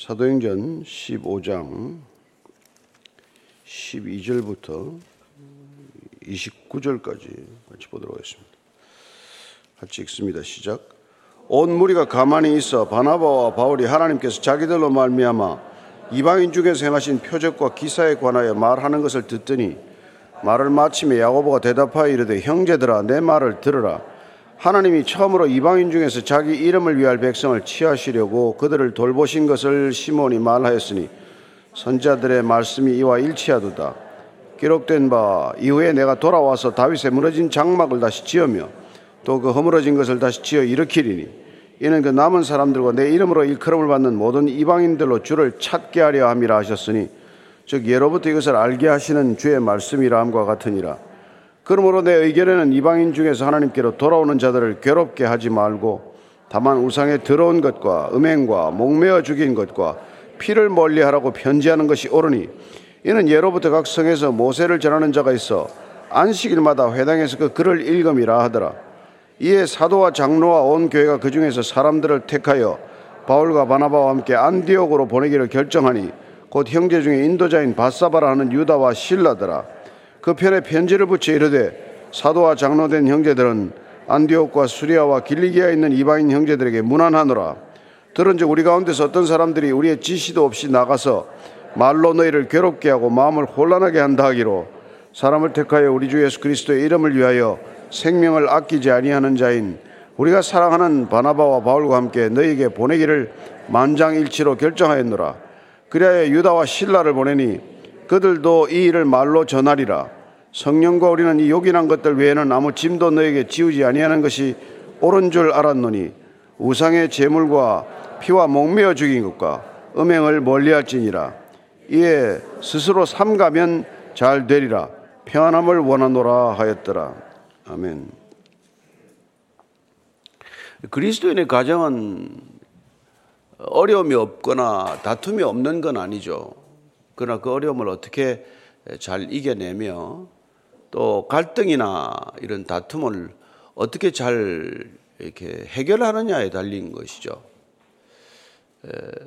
사도행전 15장 12절부터 29절까지 같이 보도록 하겠습니다. 같이 읽습니다. 시작. 온 무리가 가만히 있어 바나바와 바울이 하나님께서 자기들로 말미암아 이방인 중에서 행하신 표적과 기사에 관하여 말하는 것을 듣더니 말을 마치며 야고보가 대답하여 이르되 형제들아 내 말을 들으라 하나님이 처음으로 이방인 중에서 자기 이름을 위할 백성을 취하시려고 그들을 돌보신 것을 시몬이 말하였으니 선자들의 말씀이 이와 일치하도다. 기록된 바 이후에 내가 돌아와서 다윗의 무너진 장막을 다시 지으며 또 그 허물어진 것을 다시 지어 일으키리니 이는 그 남은 사람들과 내 이름으로 일컬음을 받는 모든 이방인들로 주를 찾게 하려 함이라 하셨으니 즉 예로부터 이것을 알게 하시는 주의 말씀이라 함과 같으니라. 그러므로 내 의견에는 이방인 중에서 하나님께로 돌아오는 자들을 괴롭게 하지 말고 다만 우상에 들어온 것과 음행과 목매어 죽인 것과 피를 멀리하라고 편지하는 것이 옳으니 이는 예로부터 각 성에서 모세를 전하는 자가 있어 안식일마다 회당에서 그 글을 읽음이라 하더라. 이에 사도와 장로와 온 교회가 그 중에서 사람들을 택하여 바울과 바나바와 함께 안디옥으로 보내기를 결정하니 곧 형제 중에 인도자인 바사바라 하는 유다와 신라더라. 그 편에 편지를 붙여 이르되 사도와 장로된 형제들은 안디옥과 수리아와 길리기아에 있는 이방인 형제들에게 문안하노라. 들은즉 우리 가운데서 어떤 사람들이 우리의 지시도 없이 나가서 말로 너희를 괴롭게 하고 마음을 혼란하게 한다 하기로 사람을 택하여 우리 주 예수 그리스도의 이름을 위하여 생명을 아끼지 아니하는 자인 우리가 사랑하는 바나바와 바울과 함께 너희에게 보내기를 만장일치로 결정하였노라. 그리하여 유다와 신라를 보내니 그들도 이 일을 말로 전하리라. 성령과 우리는 이 요긴한 것들 외에는 아무 짐도 너에게 지우지 아니하는 것이 옳은 줄 알았노니 우상의 제물과 피와 목매어 죽인 것과 음행을 멀리할지니라. 이에 스스로 삼가면 잘 되리라. 평안함을 원하노라 하였더라. 아멘. 그리스도인의 가정은 어려움이 없거나 다툼이 없는 건 아니죠. 그러나 그 어려움을 어떻게 잘 이겨내며 또 갈등이나 이런 다툼을 어떻게 잘 이렇게 해결하느냐에 달린 것이죠.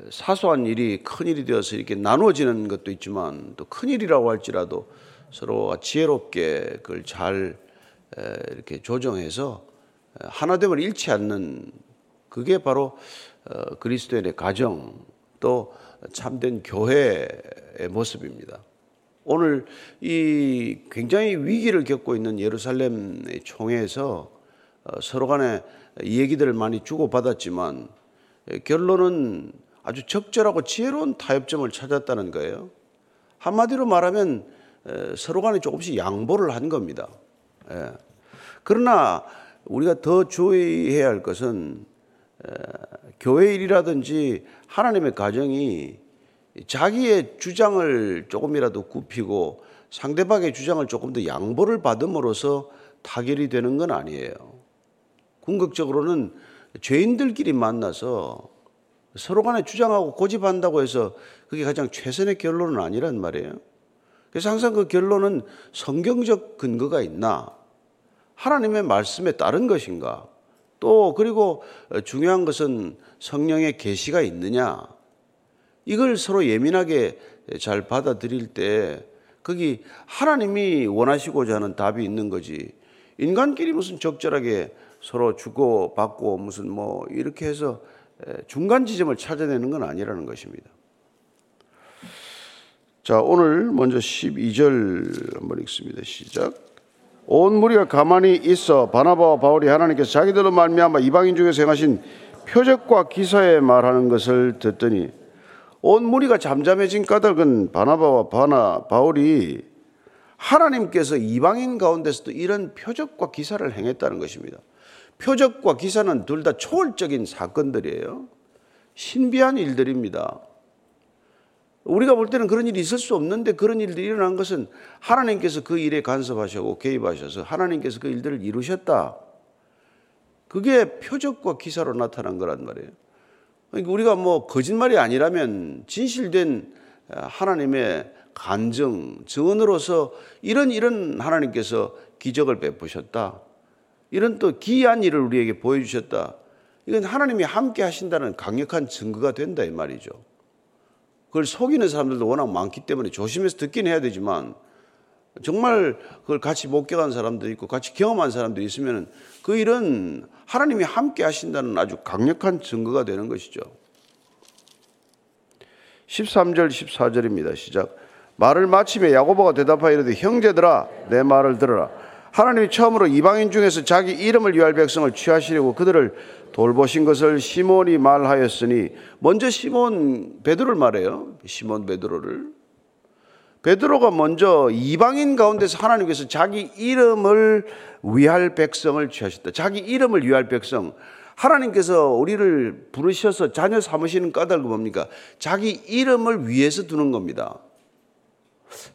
사소한 일이 큰 일이 되어서 이렇게 나누어지는 것도 있지만 또 큰 일이라고 할지라도 서로가 지혜롭게 그걸 잘 이렇게 조정해서 하나됨을 잃지 않는 그게 바로 어, 그리스도인의 가정 또 참된 교회의 모습입니다. 오늘 이 굉장히 위기를 겪고 있는 예루살렘 총회에서 어, 서로 간에 얘기들을 많이 주고받았지만 결론은 아주 적절하고 지혜로운 타협점을 찾았다는 거예요. 한마디로 말하면 서로 간에 조금씩 양보를 한 겁니다. 예. 그러나 우리가 더 주의해야 할 것은 교회 일이라든지 하나님의 가정이 자기의 주장을 조금이라도 굽히고 상대방의 주장을 조금 더 양보를 받음으로써 타결이 되는 건 아니에요. 궁극적으로는 죄인들끼리 만나서 서로 간에 주장하고 고집한다고 해서 그게 가장 최선의 결론은 아니란 말이에요. 그래서 항상 그 결론은 성경적 근거가 있나? 하나님의 말씀에 따른 것인가? 또 그리고 중요한 것은 성령의 계시가 있느냐 이걸 서로 예민하게 잘 받아들일 때 거기 하나님이 원하시고자 하는 답이 있는 거지 인간끼리 무슨 적절하게 서로 주고 받고 무슨 뭐 이렇게 해서 중간 지점을 찾아내는 건 아니라는 것입니다. 자, 오늘 먼저 12절 한번 읽습니다. 시작. 온 무리가 가만히 있어 바나바와 바울이 하나님께서 자기들로 말미암아 이방인 중에서 행하신 표적과 기사에 말하는 것을 듣더니 온 무리가 잠잠해진 까닭은 바나바와 바나 바울이 하나님께서 이방인 가운데서도 이런 표적과 기사를 행했다는 것입니다. 표적과 기사는 둘 다 초월적인 사건들이에요. 신비한 일들입니다. 우리가 볼 때는 그런 일이 있을 수 없는데 그런 일들이 일어난 것은 하나님께서 그 일에 간섭하시고 개입하셔서 하나님께서 그 일들을 이루셨다. 그게 표적과 기사로 나타난 거란 말이에요. 그러니까 우리가 뭐 거짓말이 아니라면 진실된 하나님의 간증, 증언으로서 이런 이런 하나님께서 기적을 베푸셨다. 이런 또 기이한 일을 우리에게 보여주셨다. 이건 하나님이 함께 하신다는 강력한 증거가 된다 이 말이죠. 그걸 속이는 사람들도 워낙 많기 때문에 조심해서 듣긴 해야 되지만 정말 그걸 같이 목격한 사람도 있고 같이 경험한 사람도 있으면 그 일은 하나님이 함께 하신다는 아주 강력한 증거가 되는 것이죠. 13절 14절입니다. 시작. 말을 마치며 야고보가 대답하여 이르되 형제들아 내 말을 들어라. 하나님이 처음으로 이방인 중에서 자기 이름을 위할 백성을 취하시려고 그들을 돌보신 것을 시몬이 말하였으니 먼저 시몬 베드로를 말해요. 시몬 베드로를 베드로가 먼저 이방인 가운데서 하나님께서 자기 이름을 위할 백성을 취하셨다. 자기 이름을 위할 백성. 하나님께서 우리를 부르셔서 자녀 삼으시는 까닭은 뭡니까? 자기 이름을 위해서 두는 겁니다.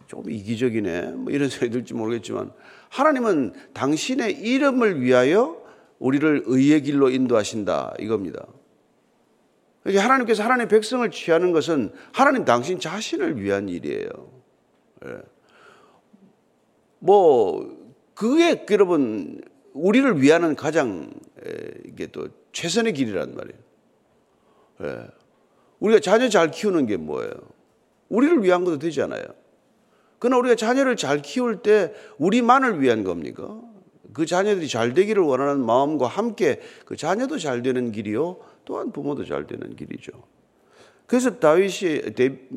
조금 이기적이네. 뭐 이런 생각이 들지 모르겠지만 하나님은 당신의 이름을 위하여 우리를 의의 길로 인도하신다 이겁니다. 하나님께서 하나님의 백성을 취하는 것은 하나님 당신 자신을 위한 일이에요. 예. 뭐 그게 여러분 우리를 위하는 가장 이게 또 최선의 길이란 말이에요. 예. 우리가 자녀 잘 키우는 게 뭐예요? 우리를 위한 것도 되지 않아요. 그러나 우리가 자녀를 잘 키울 때 우리만을 위한 겁니까? 그 자녀들이 잘 되기를 원하는 마음과 함께 그 자녀도 잘 되는 길이요. 또한 부모도 잘 되는 길이죠. 그래서 다윗이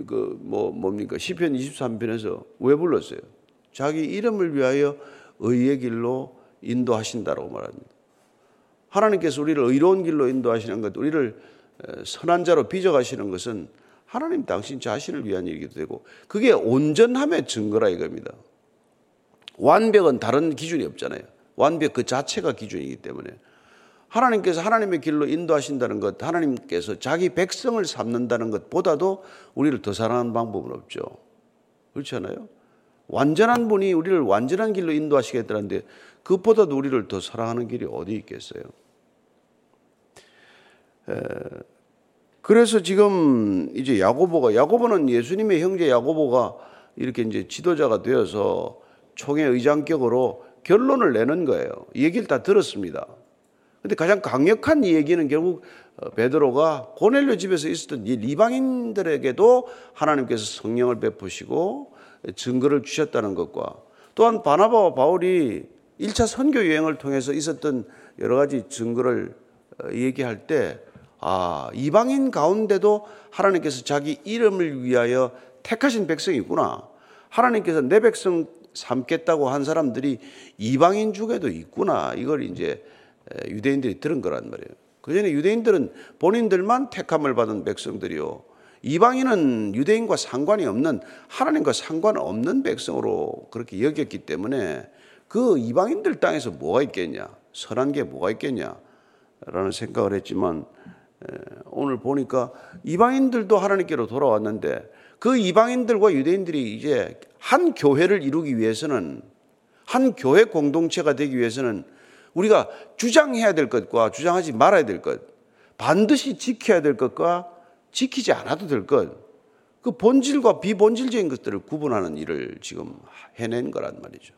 그뭐 뭡니까 시편 23편에서 왜 불렀어요? 자기 이름을 위하여 의의 길로 인도하신다라고 말합니다. 하나님께서 우리를 의로운 길로 인도하시는 것, 우리를 선한 자로 빚어가시는 것은 하나님 당신 자신을 위한 일이기도 되고 그게 온전함의 증거라 이겁니다. 완벽은 다른 기준이 없잖아요. 완벽 그 자체가 기준이기 때문에 하나님께서 하나님의 길로 인도하신다는 것, 하나님께서 자기 백성을 삼는다는 것보다도 우리를 더 사랑하는 방법은 없죠. 그렇지 않아요? 완전한 분이 우리를 완전한 길로 인도하시겠다는데 그것보다도 우리를 더 사랑하는 길이 어디 있겠어요? 에, 그래서 지금 이제 야고보가 야고보는 예수님의 형제 야고보가 이렇게 이제 지도자가 되어서 총회 의장격으로 결론을 내는 거예요. 얘기를 다 들었습니다. 근데 가장 강력한 얘기는 결국 어, 베드로가 고넬료 집에서 있었던 이 리방인들에게도 하나님께서 성령을 베푸시고 증거를 주셨다는 것과 또한 바나바와 바울이 1차 선교 여행을 통해서 있었던 여러 가지 증거를 어, 얘기할 때 아, 이방인 가운데도 하나님께서 자기 이름을 위하여 택하신 백성이 있구나. 하나님께서 내 백성 삼겠다고 한 사람들이 이방인 중에도 있구나. 이걸 이제 유대인들이 들은 거란 말이에요. 그 전에 유대인들은 본인들만 택함을 받은 백성들이요. 이방인은 유대인과 상관이 없는 하나님과 상관없는 백성으로 그렇게 여겼기 때문에 그 이방인들 땅에서 뭐가 있겠냐? 선한 게 뭐가 있겠냐? 라는 생각을 했지만 오늘 보니까 이방인들도 하나님께로 돌아왔는데 그 이방인들과 유대인들이 이제 한 교회를 이루기 위해서는 한 교회 공동체가 되기 위해서는 우리가 주장해야 될 것과 주장하지 말아야 될 것, 반드시 지켜야 될 것과 지키지 않아도 될 것, 그 본질과 비본질적인 것들을 구분하는 일을 지금 해낸 거란 말이죠.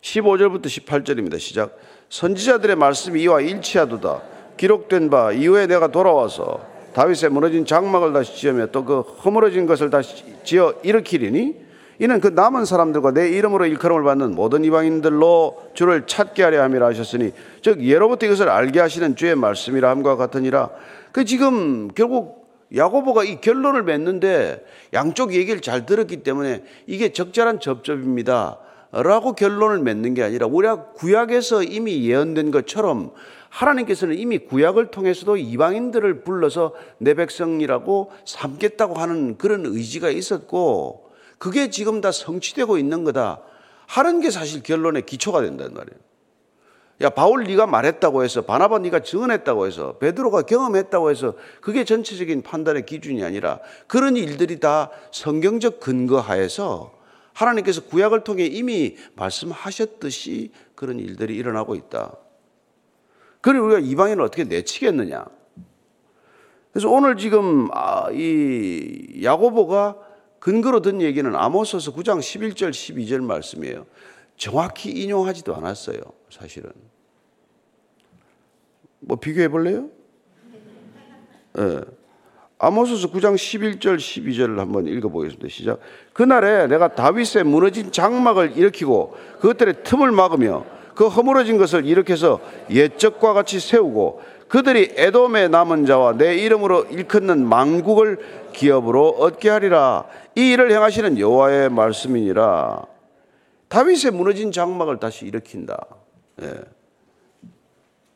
15절부터 18절입니다. 시작. 선지자들의 말씀이 이와 일치하도다. 기록된 바 이후에 내가 돌아와서 다윗의 무너진 장막을 다시 지으며 또 그 허물어진 것을 다시 지어 일으키리니 이는 그 남은 사람들과 내 이름으로 일컬음을 받는 모든 이방인들로 주를 찾게 하려 함이라 하셨으니 즉 예로부터 이것을 알게 하시는 주의 말씀이라 함과 같으니라 그 지금 결국 야고보가 이 결론을 맺는데 양쪽 얘기를 잘 들었기 때문에 이게 적절한 접점입니다. 라고 결론을 맺는 게 아니라 우리가 구약에서 이미 예언된 것처럼 하나님께서는 이미 구약을 통해서도 이방인들을 불러서 내 백성이라고 삼겠다고 하는 그런 의지가 있었고 그게 지금 다 성취되고 있는 거다 하는 게 사실 결론의 기초가 된다는 말이에요. 야 바울 네가 말했다고 해서 바나바 네가 증언했다고 해서 베드로가 경험했다고 해서 그게 전체적인 판단의 기준이 아니라 그런 일들이 다 성경적 근거하에서 하나님께서 구약을 통해 이미 말씀하셨듯이 그런 일들이 일어나고 있다. 그리고 우리가 이방인을 어떻게 내치겠느냐? 그래서 오늘 지금 아, 이 야고보가 근거로 든 얘기는 아모스서 9장 11절 12절 말씀이에요. 정확히 인용하지도 않았어요. 사실은. 뭐 비교해 볼래요? 네. 아모스서 9장 11절 12절을 한번 읽어보겠습니다. 시작. 그날에 내가 다윗의 무너진 장막을 일으키고 그것들의 틈을 막으며 그 허물어진 것을 일으켜서 옛적과 같이 세우고 그들이 에돔의 남은 자와 내 이름으로 일컫는 만국을 기업으로 얻게 하리라. 이 일을 행하시는 여호와의 말씀이니라. 다윗의 무너진 장막을 다시 일으킨다. 예.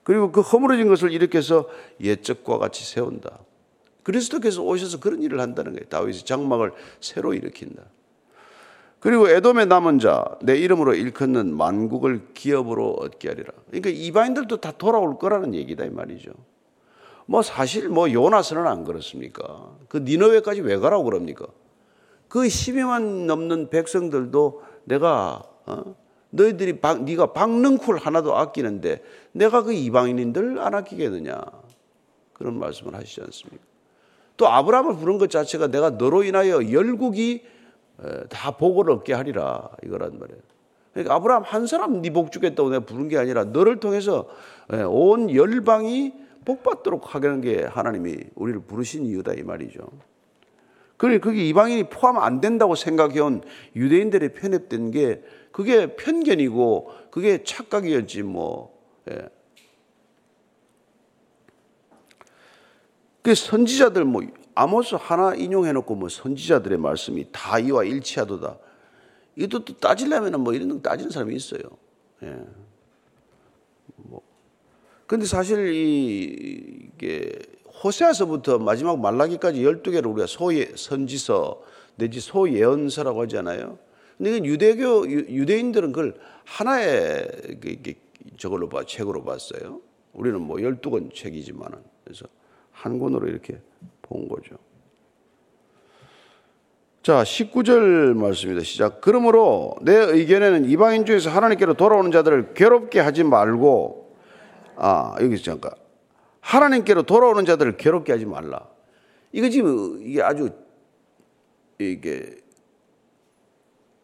그리고 그 허물어진 것을 일으켜서 옛적과 같이 세운다. 그리스도께서 오셔서 그런 일을 한다는 거예요. 다윗의 장막을 새로 일으킨다. 그리고 에돔의 남은 자, 내 이름으로 일컫는 만국을 기업으로 얻게 하리라. 그러니까 이방인들도 다 돌아올 거라는 얘기다 이 말이죠. 뭐 사실 뭐 요나스는 안 그렇습니까? 그 니너웨까지 왜 가라고 그럽니까? 그 12만 넘는 백성들도 내가 어? 너희들이 박, 네가 박능쿨 하나도 아끼는데 내가 그 이방인인들 안 아끼겠느냐 그런 말씀을 하시지 않습니까? 또 아브라함을 부른 것 자체가 내가 너로 인하여 열국이 다 복을 얻게 하리라 이거란 말이에요. 그러니까 아브라함 한 사람 네 복 주겠다고 내가 부른 게 아니라 너를 통해서 온 열방이 복 받도록 하려는 게 하나님이 우리를 부르신 이유다 이 말이죠. 그러니 그게 이방인이 포함 안 된다고 생각해온 유대인들의 편협된 게 그게 편견이고 그게 착각이었지 뭐. 예. 그 선지자들 뭐 아모스 하나 인용해놓고 뭐 선지자들의 말씀이 다 이와 일치하도다. 이것도 또 따지려면 뭐 이런 거 따지는 사람이 있어요. 예. 뭐. 근데 사실 이, 이게 호세아서부터 마지막 말라기까지 12개를 우리가 소예, 선지서 내지 소예언서라고 하잖아요. 근데 이건 유대교, 유대인들은 그걸 하나의 저걸로 봐, 책으로 봤어요. 우리는 뭐 12권 책이지만은. 그래서 한 권으로 이렇게 본 거죠. 자, 19절 말씀입니다. 시작. 그러므로 내 의견에는 이방인 중에서 하나님께로 돌아오는 자들을 괴롭게 하지 말고, 아, 여기 잠깐. 하나님께로 돌아오는 자들을 괴롭게 하지 말라. 이거 지금 이게 아주 이게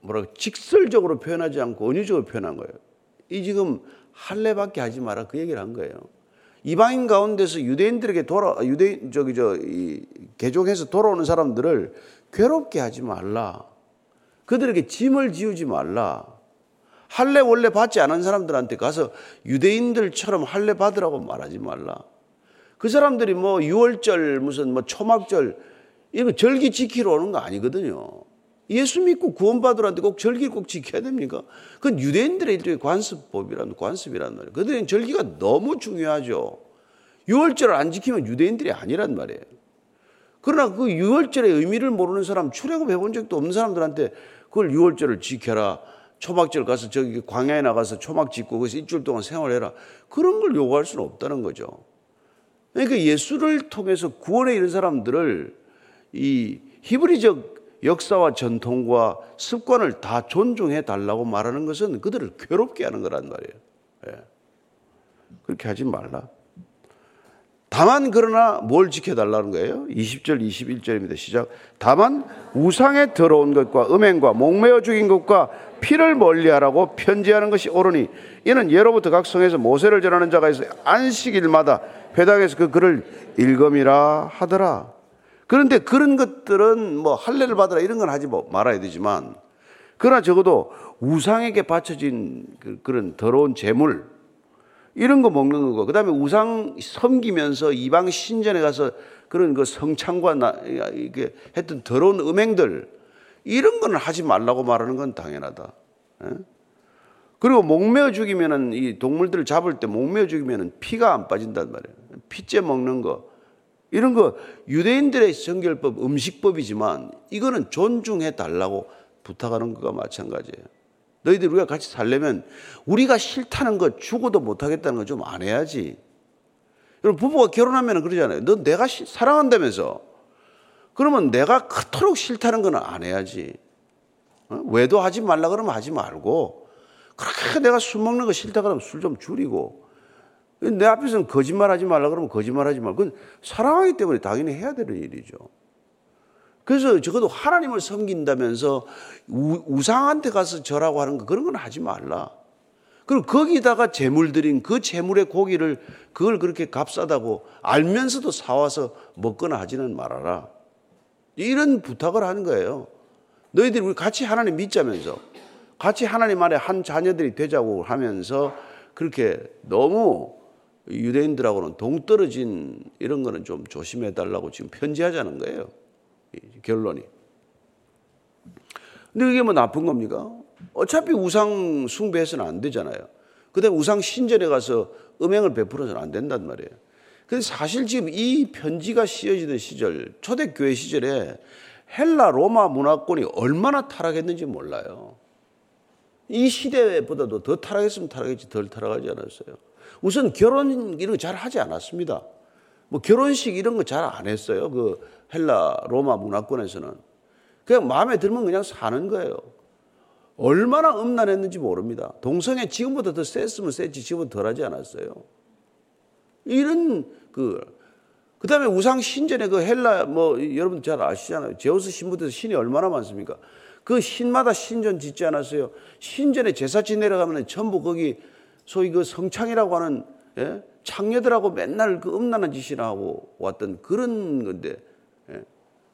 뭐라 직설적으로 표현하지 않고 은유적으로 표현한 거예요. 이 지금 할례밖에 하지 마라 그 얘기를 한 거예요. 이방인 가운데서 유대인들에게 돌아 유대인 저기 저 이 개종해서 돌아오는 사람들을 괴롭게 하지 말라. 그들에게 짐을 지우지 말라. 할례 원래 받지 않은 사람들한테 가서 유대인들처럼 할례 받으라고 말하지 말라. 그 사람들이 뭐 유월절 무슨 뭐 초막절 이거 절기 지키러 오는 거 아니거든요. 예수 믿고 구원받으라는데 꼭 절기를 꼭 지켜야 됩니까? 그건 유대인들의 일종의 관습법이란 관습이란 말이에요. 그들은 절기가 너무 중요하죠. 유월절을 안 지키면 유대인들이 아니란 말이에요. 그러나 그 유월절의 의미를 모르는 사람, 출애굽 해 본 적도 없는 사람들한테 그걸 유월절을 지켜라. 초막절 가서 저기 광야에 나가서 초막 짓고 거기서 일주일 동안 생활해라. 그런 걸 요구할 수는 없다는 거죠. 그러니까 예수를 통해서 구원에 이른 사람들을 이 히브리적 역사와 전통과 습관을 다 존중해 달라고 말하는 것은 그들을 괴롭게 하는 거란 말이에요. 예. 그렇게 하지 말라. 다만 그러나 뭘 지켜달라는 거예요? 20절 21절입니다. 시작. 다만 우상에 들어온 것과 음행과 목매어 죽인 것과 피를 멀리하라고 편지하는 것이 옳으니 이는 예로부터 각 성에서 모세를 전하는 자가 있어 안식일마다 회당에서 그 글을 읽음이라 하더라. 그런데 그런 것들은 뭐 할례를 받으라 이런 건 하지 뭐 말아야 되지만 그러나 적어도 우상에게 바쳐진 그, 그런 더러운 재물 이런 거 먹는 거, 그 다음에 우상 섬기면서 이방 신전에 가서 그런 그 성창과 나, 이게 했던 더러운 음행들, 이런 거는 하지 말라고 말하는 건 당연하다. 예? 그리고 목매어 죽이면은 이 동물들을 잡을 때 목매어 죽이면은 피가 안 빠진단 말이에요. 피째 먹는 거. 이런 거 유대인들의 성결법, 음식법이지만 이거는 존중해 달라고 부탁하는 것과 마찬가지예요. 너희들 우리가 같이 살려면 우리가 싫다는 거 죽어도 못하겠다는 거 좀 안 해야지. 여러분 부부가 결혼하면 그러잖아요. 너 내가 시, 사랑한다면서. 그러면 내가 그토록 싫다는 거는 안 해야지. 어? 외도 하지 말라 그러면 하지 말고 그렇게 내가 술 먹는 거 싫다 그러면 술 좀 줄이고 내 앞에서는 거짓말하지 말라 그러면 거짓말하지 말고 사랑하기 때문에 당연히 해야 되는 일이죠. 그래서 적어도 하나님을 섬긴다면서 우, 상한테 가서 절하고 하는 거 그런 건 하지 말라. 그리고 거기다가 재물 드린 그 재물의 고기를 그걸 그렇게 값싸다고 알면서도 사와서 먹거나 하지는 말아라. 이런 부탁을 하는 거예요. 너희들이 우리 같이 하나님 믿자면서 같이 하나님 안에 한 자녀들이 되자고 하면서 그렇게 너무 유대인들하고는 동떨어진 이런 거는 좀 조심해 달라고 지금 편지하자는 거예요. 결론이. 근데 이게 뭐 나쁜 겁니까? 어차피 우상 숭배해서는 안 되잖아요. 그 다음에 우상 신전에 가서 음행을 베풀어서는 안 된단 말이에요. 근데 사실 지금 이 편지가 씌어지던 시절, 초대교회 시절에 헬라 로마 문화권이 얼마나 타락했는지 몰라요. 이 시대보다도 더 타락했으면 타락했지 덜 타락하지 않았어요. 우선 결혼 이런 거 잘 하지 않았습니다. 뭐 결혼식 이런 거 잘 안 했어요. 그 헬라 로마 문화권에서는. 그냥 마음에 들면 그냥 사는 거예요. 얼마나 음란했는지 모릅니다. 동성애 지금보다 더 셌으면 셌지 지금보다 덜 하지 않았어요. 이런 그 그다음에 우상 신전에 그 헬라 뭐 여러분 잘 아시잖아요. 제우스 신부터 신이 얼마나 많습니까? 그 신마다 신전 짓지 않았어요. 신전에 제사 지 내려가면 전부 거기 소위 그 성창이라고 하는 예? 창녀들하고 맨날 그 음란한 짓이나 하고 왔던 그런 건데 예?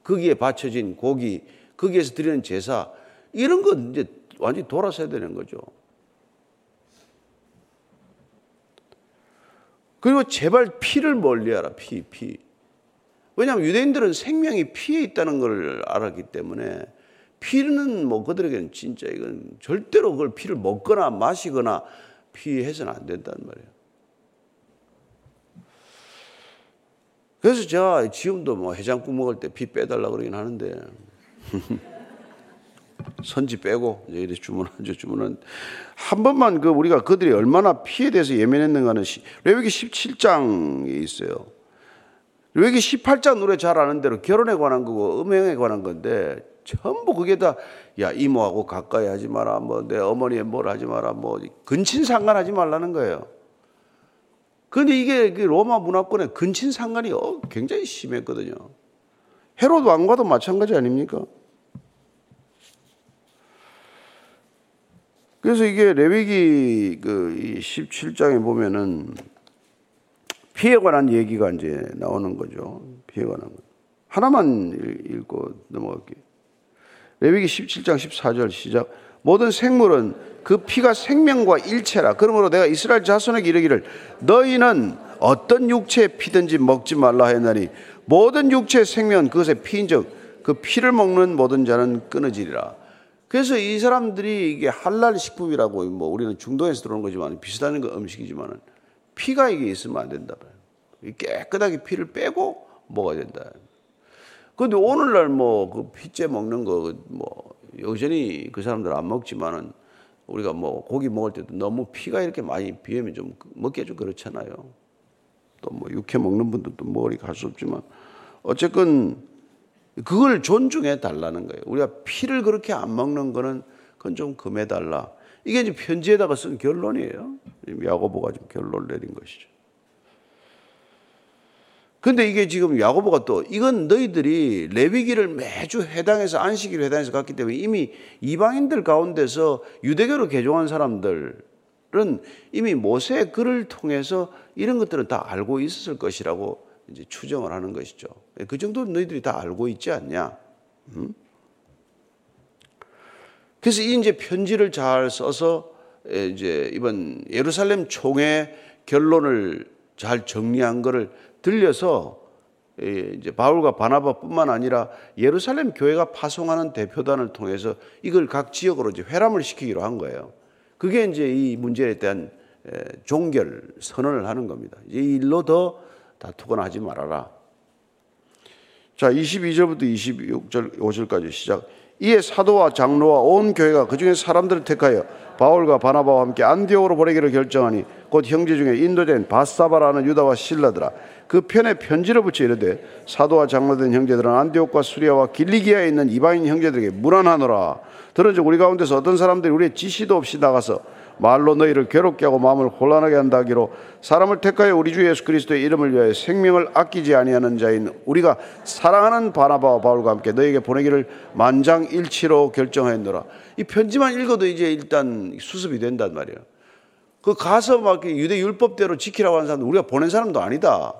거기에 바쳐진 고기, 거기에서 드리는 제사 이런 건 이제 완전히 돌아서야 되는 거죠. 그리고 제발 피를 멀리하라. 피, 피. 왜냐하면 유대인들은 생명이 피에 있다는 걸 알았기 때문에 피는 뭐 그들에게는 진짜 이건 절대로 그걸 피를 먹거나 마시거나 피해서는 안 된다는 말이에요. 그래서 제가 지금도 뭐 해장국 먹을 때 피 빼달라 그러긴 하는데 선지 빼고 이제 주문하죠. 주문은 한 번만 그 우리가 그들이 얼마나 피에 대해서 예민했는가는 레위기 17장에 있어요. 레위기 18장 노래 잘 아는 대로 결혼에 관한 거고 음행에 관한 건데 전부 그게 다 야 이모하고 가까이 하지 마라 뭐 내 어머니의 뭘 하지 마라 뭐 근친 상관하지 말라는 거예요. 근데 이게 그 로마 문화권의 근친 상관이 어, 굉장히 심했거든요. 헤롯 왕과도 마찬가지 아닙니까? 그래서 이게 레위기 그 17장에 보면은 피해 관한 얘기가 이제 나오는 거죠. 피해 관한 거. 하나만 읽고 넘어갈게요. 레위기 17장 14절 시작. 모든 생물은 그 피가 생명과 일체라. 그러므로 내가 이스라엘 자손에게 이르기를 너희는 어떤 육체의 피든지 먹지 말라 했나니 모든 육체의 생명 그것의 피인즉 그 피를 먹는 모든 자는 끊어지리라. 그래서 이 사람들이 이게 할랄 식품이라고 뭐 우리는 중동에서 들어오는 거지만 비슷한 거 음식이지만 피가 이게 있으면 안 된다. 깨끗하게 피를 빼고 먹어야 된다. 그런데 오늘날 뭐 그 피째 먹는 거 뭐 여전히 그 사람들 안 먹지만은 우리가 뭐 고기 먹을 때도 너무 피가 이렇게 많이 비우면 좀 먹기 좀 그렇잖아요. 또 뭐 육회 먹는 분들도 먹으리 갈 수 없지만 어쨌건 그걸 존중해 달라는 거예요. 우리가 피를 그렇게 안 먹는 거는 그건 좀 금해 달라. 이게 이제 편지에다가 쓴 결론이에요. 야고보가 지금 결론을 내린 것이죠. 근데 이게 지금 야고보가 또 이건 너희들이 레위기를 매주 해당해서 안식일 해당해서 갔기 때문에 이미 이방인들 가운데서 유대교로 개종한 사람들은 이미 모세의 글을 통해서 이런 것들은 다 알고 있었을 것이라고 이제 추정을 하는 것이죠. 그 정도는 너희들이 다 알고 있지 않냐? 음? 그래서 이 이제 편지를 잘 써서 이제 이번 예루살렘 총회 결론을 잘 정리한 것을 들려서 이제 바울과 바나바뿐만 아니라 예루살렘 교회가 파송하는 대표단을 통해서 이걸 각 지역으로 이제 회람을 시키기로 한 거예요. 그게 이제 이 문제에 대한 종결 선언을 하는 겁니다. 이 일로 더 다투거나 하지 말아라. 자, 22절부터 26절 5절까지 시작. 이에 사도와 장로와 온 교회가 그 중에 사람들을 택하여 바울과 바나바와 함께 안디옥으로 보내기로 결정하니 곧 형제 중에 인도된 바사바라는 유다와 신라더라. 그 편에 편지를 붙여 이르되 사도와 장로된 형제들은 안디옥과 수리아와 길리기아에 있는 이방인 형제들에게 무난하노라. 들은즉 우리 가운데서 어떤 사람들이 우리의 지시도 없이 나가서 말로 너희를 괴롭게 하고 마음을 혼란하게 한다 기로 사람을 택하여 우리 주 예수 그리스도의 이름을 위하여 생명을 아끼지 아니하는 자인 우리가 사랑하는 바나바와 바울과 함께 너에게 보내기를 만장일치로 결정하였노라. 이 편지만 읽어도 이제 일단 수습이 된단 말이에요. 그 가서 막 유대 율법대로 지키라고 하는 사람들 우리가 보낸 사람도 아니다.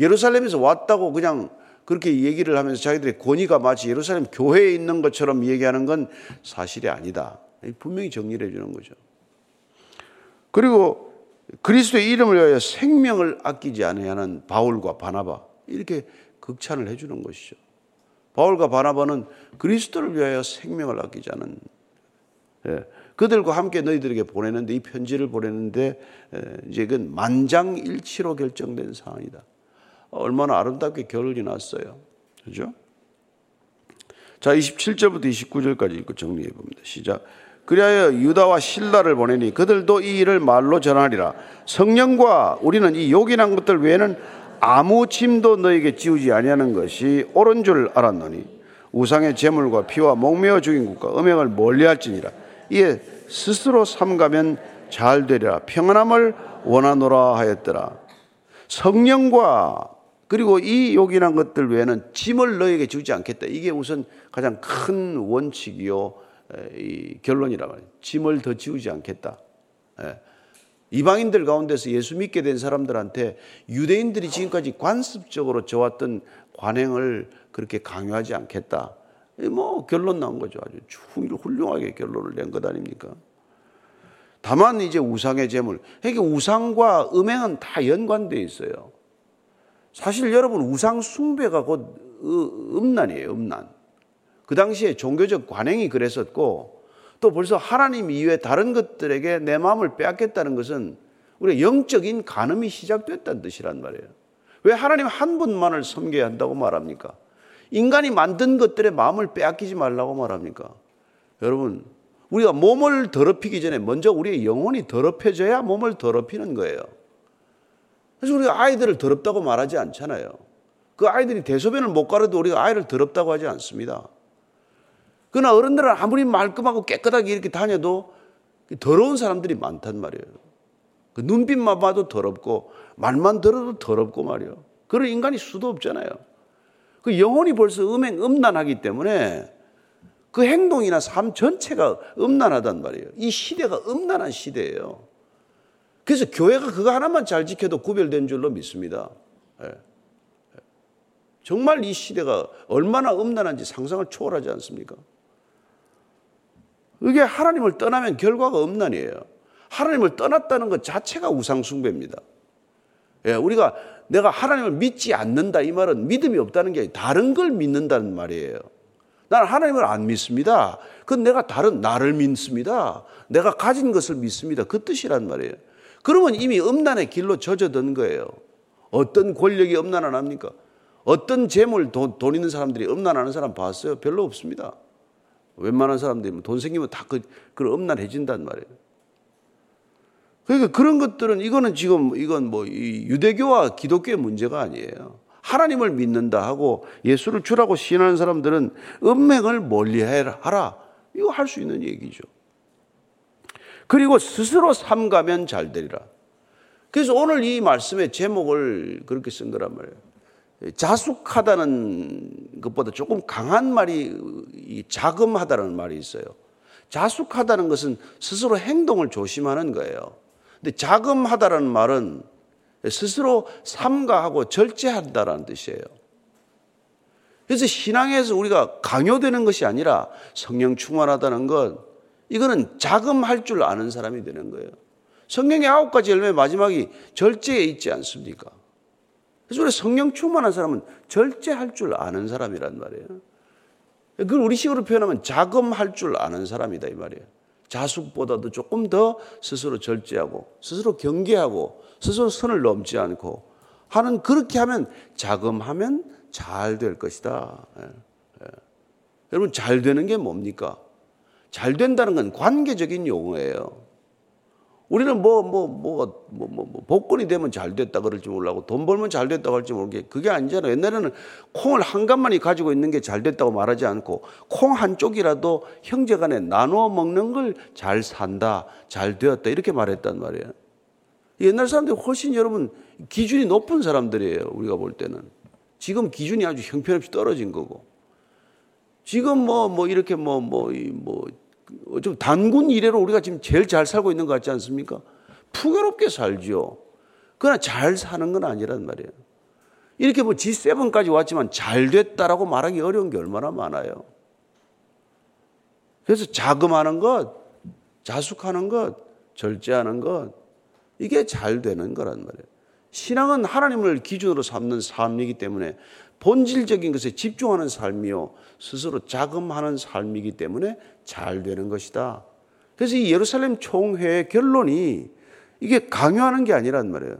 예루살렘에서 왔다고 그냥 그렇게 얘기를 하면서 자기들의 권위가 마치 예루살렘 교회에 있는 것처럼 얘기하는 건 사실이 아니다. 분명히 정리를 해주는 거죠. 그리고 그리스도의 이름을 위하여 생명을 아끼지 않으려는 바울과 바나바 이렇게 극찬을 해주는 것이죠. 바울과 바나바는 그리스도를 위하여 생명을 아끼지 않은 예, 그들과 함께 너희들에게 보내는데 이 편지를 보내는데 예, 이제 이건 만장일치로 결정된 상황이다. 얼마나 아름답게 결론이 났어요. 그죠? 자, 27절부터 29절까지 읽고 정리해 봅니다. 시작. 그리하여 유다와 신라를 보내니 그들도 이 일을 말로 전하리라. 성령과 우리는 이 요긴한 것들 외에는 아무 짐도 너에게 지우지 아니하는 것이 옳은 줄 알았노니 우상의 재물과 피와 목매어 죽인 국가 음행을 멀리할지니라. 이에 스스로 삼가면 잘 되리라. 평안함을 원하노라 하였더라. 성령과 그리고 이 요긴한 것들 외에는 짐을 너에게 주지 않겠다. 이게 우선 가장 큰 원칙이요. 이 결론이라 말이에요. 짐을 더 지우지 않겠다. 예. 이방인들 가운데서 예수 믿게 된 사람들한테 유대인들이 지금까지 관습적으로 져왔던 관행을 그렇게 강요하지 않겠다. 뭐 결론 나온 거죠. 아주 훌륭하게 결론을 낸 것 아닙니까? 다만 이제 우상의 제물. 그러니까 우상과 음행은 다 연관되어 있어요. 사실 여러분 우상 숭배가 곧 음란이에요. 음란. 그 당시에 종교적 관행이 그랬었고 또 벌써 하나님 이외에 다른 것들에게 내 마음을 빼앗겠다는 것은 우리 영적인 간음이 시작됐다는 뜻이란 말이에요. 왜 하나님 한 분만을 섬겨야 한다고 말합니까? 인간이 만든 것들의 마음을 빼앗기지 말라고 말합니까? 여러분, 우리가 몸을 더럽히기 전에 먼저 우리의 영혼이 더럽혀져야 몸을 더럽히는 거예요. 그래서 우리가 아이들을 더럽다고 말하지 않잖아요. 그 아이들이 대소변을 못 가려도 우리가 아이를 더럽다고 하지 않습니다. 그러나 어른들은 아무리 말끔하고 깨끗하게 이렇게 다녀도 더러운 사람들이 많단 말이에요. 그 눈빛만 봐도 더럽고 말만 들어도 더럽고 말이에요. 그런 인간이 수도 없잖아요. 그 영혼이 벌써 음행 음란하기 때문에 그 행동이나 삶 전체가 음란하단 말이에요. 이 시대가 음란한 시대예요. 그래서 교회가 그거 하나만 잘 지켜도 구별된 줄로 믿습니다. 예. 정말 이 시대가 얼마나 음란한지 상상을 초월하지 않습니까? 이게 하나님을 떠나면 결과가 없난이에요. 하나님을 떠났다는 것 자체가 우상숭배입니다. 예, 우리가 내가 하나님을 믿지 않는다 이 말은 믿음이 없다는 게 다른 걸 믿는다는 말이에요. 나는 하나님을 안 믿습니다. 그건 내가 다른 나를 믿습니다. 내가 가진 것을 믿습니다. 그 뜻이란 말이에요. 그러면 이미 음란의 길로 젖어든 거예요. 어떤 권력이 음란 안 합니까? 어떤 재물, 돈, 돈 있는 사람들이 음란하는 사람 봤어요? 별로 없습니다. 웬만한 사람들이 뭐돈 생기면 다 그, 그 음란해진단 말이에요. 그러니까 그런 것들은 이거는 지금 이건 뭐 유대교와 기독교의 문제가 아니에요. 하나님을 믿는다 하고 예수를 주라고 신하는 사람들은 음행을 멀리 하라. 이거 할 수 있는 얘기죠. 그리고 스스로 삼가면 잘 되리라. 그래서 오늘 이 말씀의 제목을 그렇게 쓴 거란 말이에요. 자숙하다는 것보다 조금 강한 말이 자금하다는 말이 있어요. 자숙하다는 것은 스스로 행동을 조심하는 거예요. 근데 자금하다는 말은 스스로 삼가하고 절제한다라는 뜻이에요. 그래서 신앙에서 우리가 강요되는 것이 아니라 성령 충만하다는 것, 이거는 자금할 줄 아는 사람이 되는 거예요. 성령의 아홉 가지 열매 마지막이 절제에 있지 않습니까? 그래서 우리 성령 충만한 사람은 절제할 줄 아는 사람이란 말이에요. 그걸 우리 식으로 표현하면 자금할 줄 아는 사람이다 이 말이에요. 자숙보다도 조금 더 스스로 절제하고 스스로 경계하고 스스로 선을 넘지 않고 하는 그렇게 하면 자금하면 잘 될 것이다. 예, 예. 여러분 잘 되는 게 뭡니까? 잘 된다는 건 관계적인 용어예요. 우리는 뭐, 뭐, 뭐, 뭐, 뭐, 뭐, 복권이 되면 잘 됐다 그럴지 몰라고 돈 벌면 잘 됐다고 할지 모르게 그게 아니잖아요. 옛날에는 콩을 한 갑만이 가지고 있는 게 잘 됐다고 말하지 않고 콩 한 쪽이라도 형제 간에 나누어 먹는 걸 잘 산다, 잘 되었다 이렇게 말했단 말이에요. 옛날 사람들이 훨씬 여러분 기준이 높은 사람들이에요. 우리가 볼 때는. 지금 기준이 아주 형편없이 떨어진 거고. 지금 뭐, 뭐 이렇게 뭐, 뭐, 뭐, 좀 단군 이래로 우리가 지금 제일 잘 살고 있는 것 같지 않습니까? 풍요롭게 살지요. 그러나 잘 사는 건 아니란 말이에요. 이렇게 뭐 G7까지 왔지만 잘 됐다라고 말하기 어려운 게 얼마나 많아요. 그래서 자금하는 것, 자숙하는 것, 절제하는 것, 이게 잘 되는 거란 말이에요. 신앙은 하나님을 기준으로 삼는 삶이기 때문에 본질적인 것에 집중하는 삶이요. 스스로 자금하는 삶이기 때문에 잘 되는 것이다. 그래서 이 예루살렘 총회의 결론이 이게 강요하는 게 아니란 말이에요.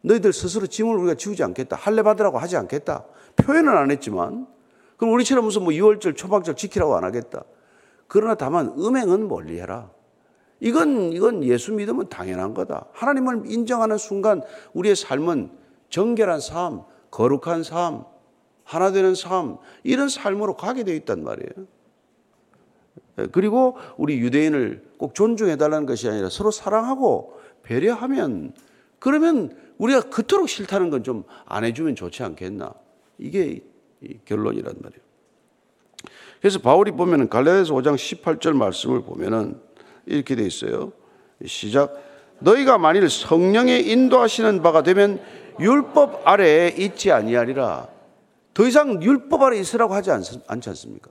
너희들 스스로 짐을 우리가 지우지 않겠다. 할례 받으라고 하지 않겠다. 표현은 안 했지만 그럼 우리처럼 무슨 뭐 6월절 초막절 지키라고 안 하겠다. 그러나 다만 음행은 멀리해라. 이건 이건 예수 믿으면 당연한 거다. 하나님을 인정하는 순간 우리의 삶은 정결한 삶, 거룩한 삶, 하나 되는 삶 이런 삶으로 가게 되어 있단 말이에요. 그리고 우리 유대인을 꼭 존중해 달라는 것이 아니라 서로 사랑하고 배려하면 그러면 우리가 그토록 싫다는 건 좀 안 해주면 좋지 않겠나. 이게 결론이란 말이에요. 그래서 바울이 보면은 갈라디아서 5장 18절 말씀을 보면은 이렇게 돼 있어요. 시작. 너희가 만일 성령의 인도하시는 바가 되면 율법 아래에 있지 아니하리라. 더 이상 율법 아래 있으라고 하지 않, 않지 않습니까?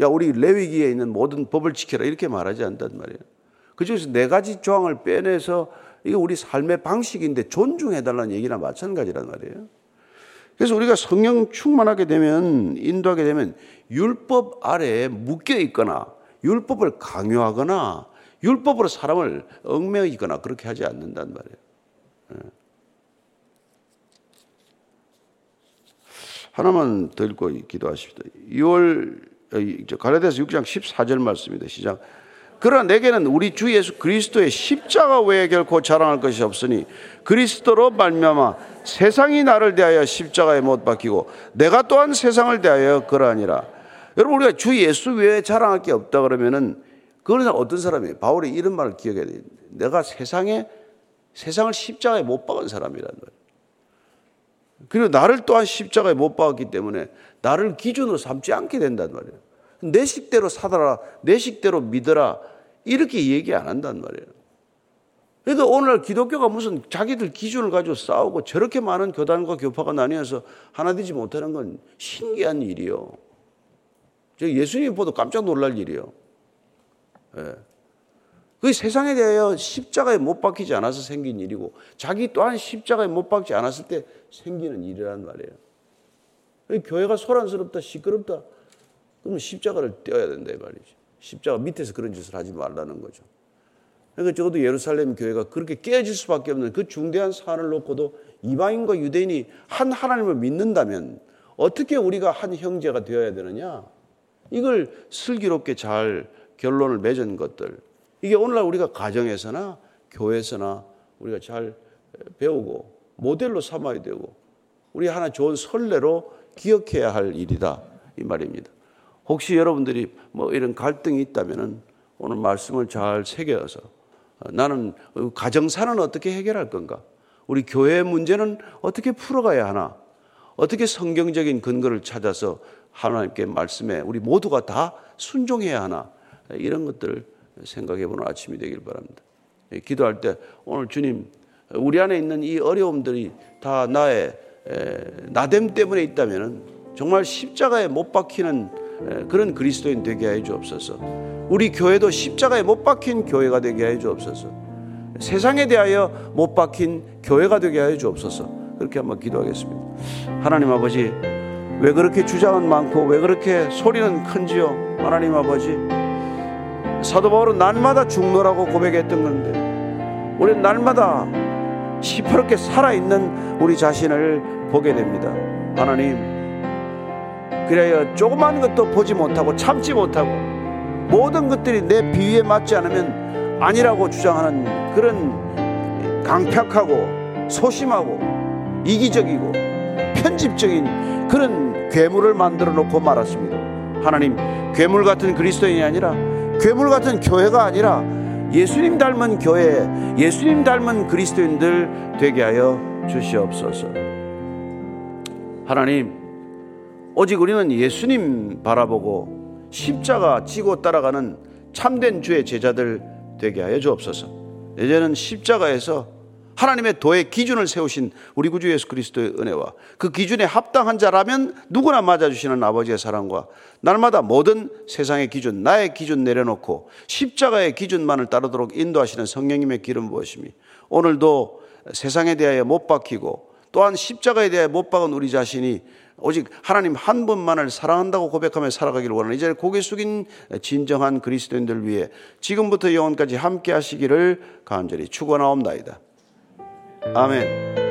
야, 우리 레위기에 있는 모든 법을 지켜라. 이렇게 말하지 않단 말이에요. 그 중에서 네 가지 조항을 빼내서 이게 우리 삶의 방식인데 존중해달라는 얘기나 마찬가지란 말이에요. 그래서 우리가 성령 충만하게 되면, 인도하게 되면 율법 아래에 묶여 있거나 율법을 강요하거나 율법으로 사람을 얽매이거나 그렇게 하지 않는단 말이에요. 예. 하나만 더 읽고 기도하십시다. 6월 갈라디아서 6장 14절 말씀입니다. 시작. 그러나 내게는 우리 주 예수 그리스도의 십자가 외에 결코 자랑할 것이 없으니 그리스도로 말미암아 세상이 나를 대하여 십자가에 못 박히고 내가 또한 세상을 대하여 그러하니라. 여러분 우리가 주 예수 외에 자랑할 게 없다 그러면은 그거는 어떤 사람이에요? 바울이 이런 말을 기억해야 돼요. 내가 세상에 세상을 십자가에 못 박은 사람이란 말이에요. 그리고 나를 또한 십자가에 못 박았기 때문에 나를 기준으로 삼지 않게 된단 말이에요. 내 식대로 사더라, 내 식대로 믿어라, 이렇게 얘기 안 한단 말이에요. 그러니까 오늘 기독교가 무슨 자기들 기준을 가지고 싸우고 저렇게 많은 교단과 교파가 나뉘어서 하나 되지 못하는 건 신기한 일이요. 저 예수님 보도 깜짝 놀랄 일이요. 예. 그 세상에 대하여 십자가에 못 박히지 않아서 생긴 일이고 자기 또한 십자가에 못 박지 않았을 때 생기는 일이란 말이에요. 교회가 소란스럽다, 시끄럽다. 그러면 십자가를 떼어야 된다 이 말이죠. 십자가 밑에서 그런 짓을 하지 말라는 거죠. 그러니까 적어도 예루살렘 교회가 그렇게 깨어질 수밖에 없는 그 중대한 사안을 놓고도 이방인과 유대인이 한 하나님을 믿는다면 어떻게 우리가 한 형제가 되어야 되느냐? 이걸 슬기롭게 잘 결론을 맺은 것들. 이게 오늘날 우리가 가정에서나 교회에서나 우리가 잘 배우고 모델로 삼아야 되고 우리 하나 좋은 선례로 기억해야 할 일이다 이 말입니다. 혹시 여러분들이 뭐 이런 갈등이 있다면은 오늘 말씀을 잘 새겨서 나는 가정사는 어떻게 해결할 건가? 우리 교회 문제는 어떻게 풀어가야 하나? 어떻게 성경적인 근거를 찾아서 하나님께 말씀에 우리 모두가 다 순종해야 하나? 이런 것들 생각해 보는 아침이 되길 바랍니다. 기도할 때 오늘 주님 우리 안에 있는 이 어려움들이 다 나의 나됨 때문에 있다면 정말 십자가에 못 박히는 그런 그리스도인 되게 하여 주옵소서. 우리 교회도 십자가에 못 박힌 교회가 되게 하여 주옵소서. 세상에 대하여 못 박힌 교회가 되게 하여 주옵소서. 그렇게 한번 기도하겠습니다. 하나님 아버지, 왜 그렇게 주장은 많고 왜 그렇게 소리는 큰지요? 하나님 아버지, 사도 바울은 날마다 죽노라고 고백했던 건데, 우리는 날마다 시퍼렇게 살아있는 우리 자신을 보게 됩니다. 하나님, 그래야 조그만 것도 보지 못하고 참지 못하고 모든 것들이 내 비위에 맞지 않으면 아니라고 주장하는 그런 강팍하고 소심하고 이기적이고 편집적인 그런 괴물을 만들어 놓고 말았습니다. 하나님, 괴물 같은 그리스도인이 아니라 괴물 같은 교회가 아니라 예수님 닮은 교회, 예수님 닮은 그리스도인들 되게 하여 주시옵소서. 하나님, 오직 우리는 예수님 바라보고 십자가 지고 따라가는 참된 주의 제자들 되게 하여 주옵소서. 이제는 십자가에서 하나님의 도의 기준을 세우신 우리 구주 예수 그리스도의 은혜와 그 기준에 합당한 자라면 누구나 맞아주시는 아버지의 사랑과 날마다 모든 세상의 기준, 나의 기준 내려놓고 십자가의 기준만을 따르도록 인도하시는 성령님의 기름 부으심이 오늘도 세상에 대하여 못 박히고 또한 십자가에 대하여 못 박은 우리 자신이 오직 하나님 한 분만을 사랑한다고 고백하며 살아가기를 원하는 이제 고개 숙인 진정한 그리스도인들 위해 지금부터 영원까지 함께 하시기를 간절히 축원하옵나이다. 아멘.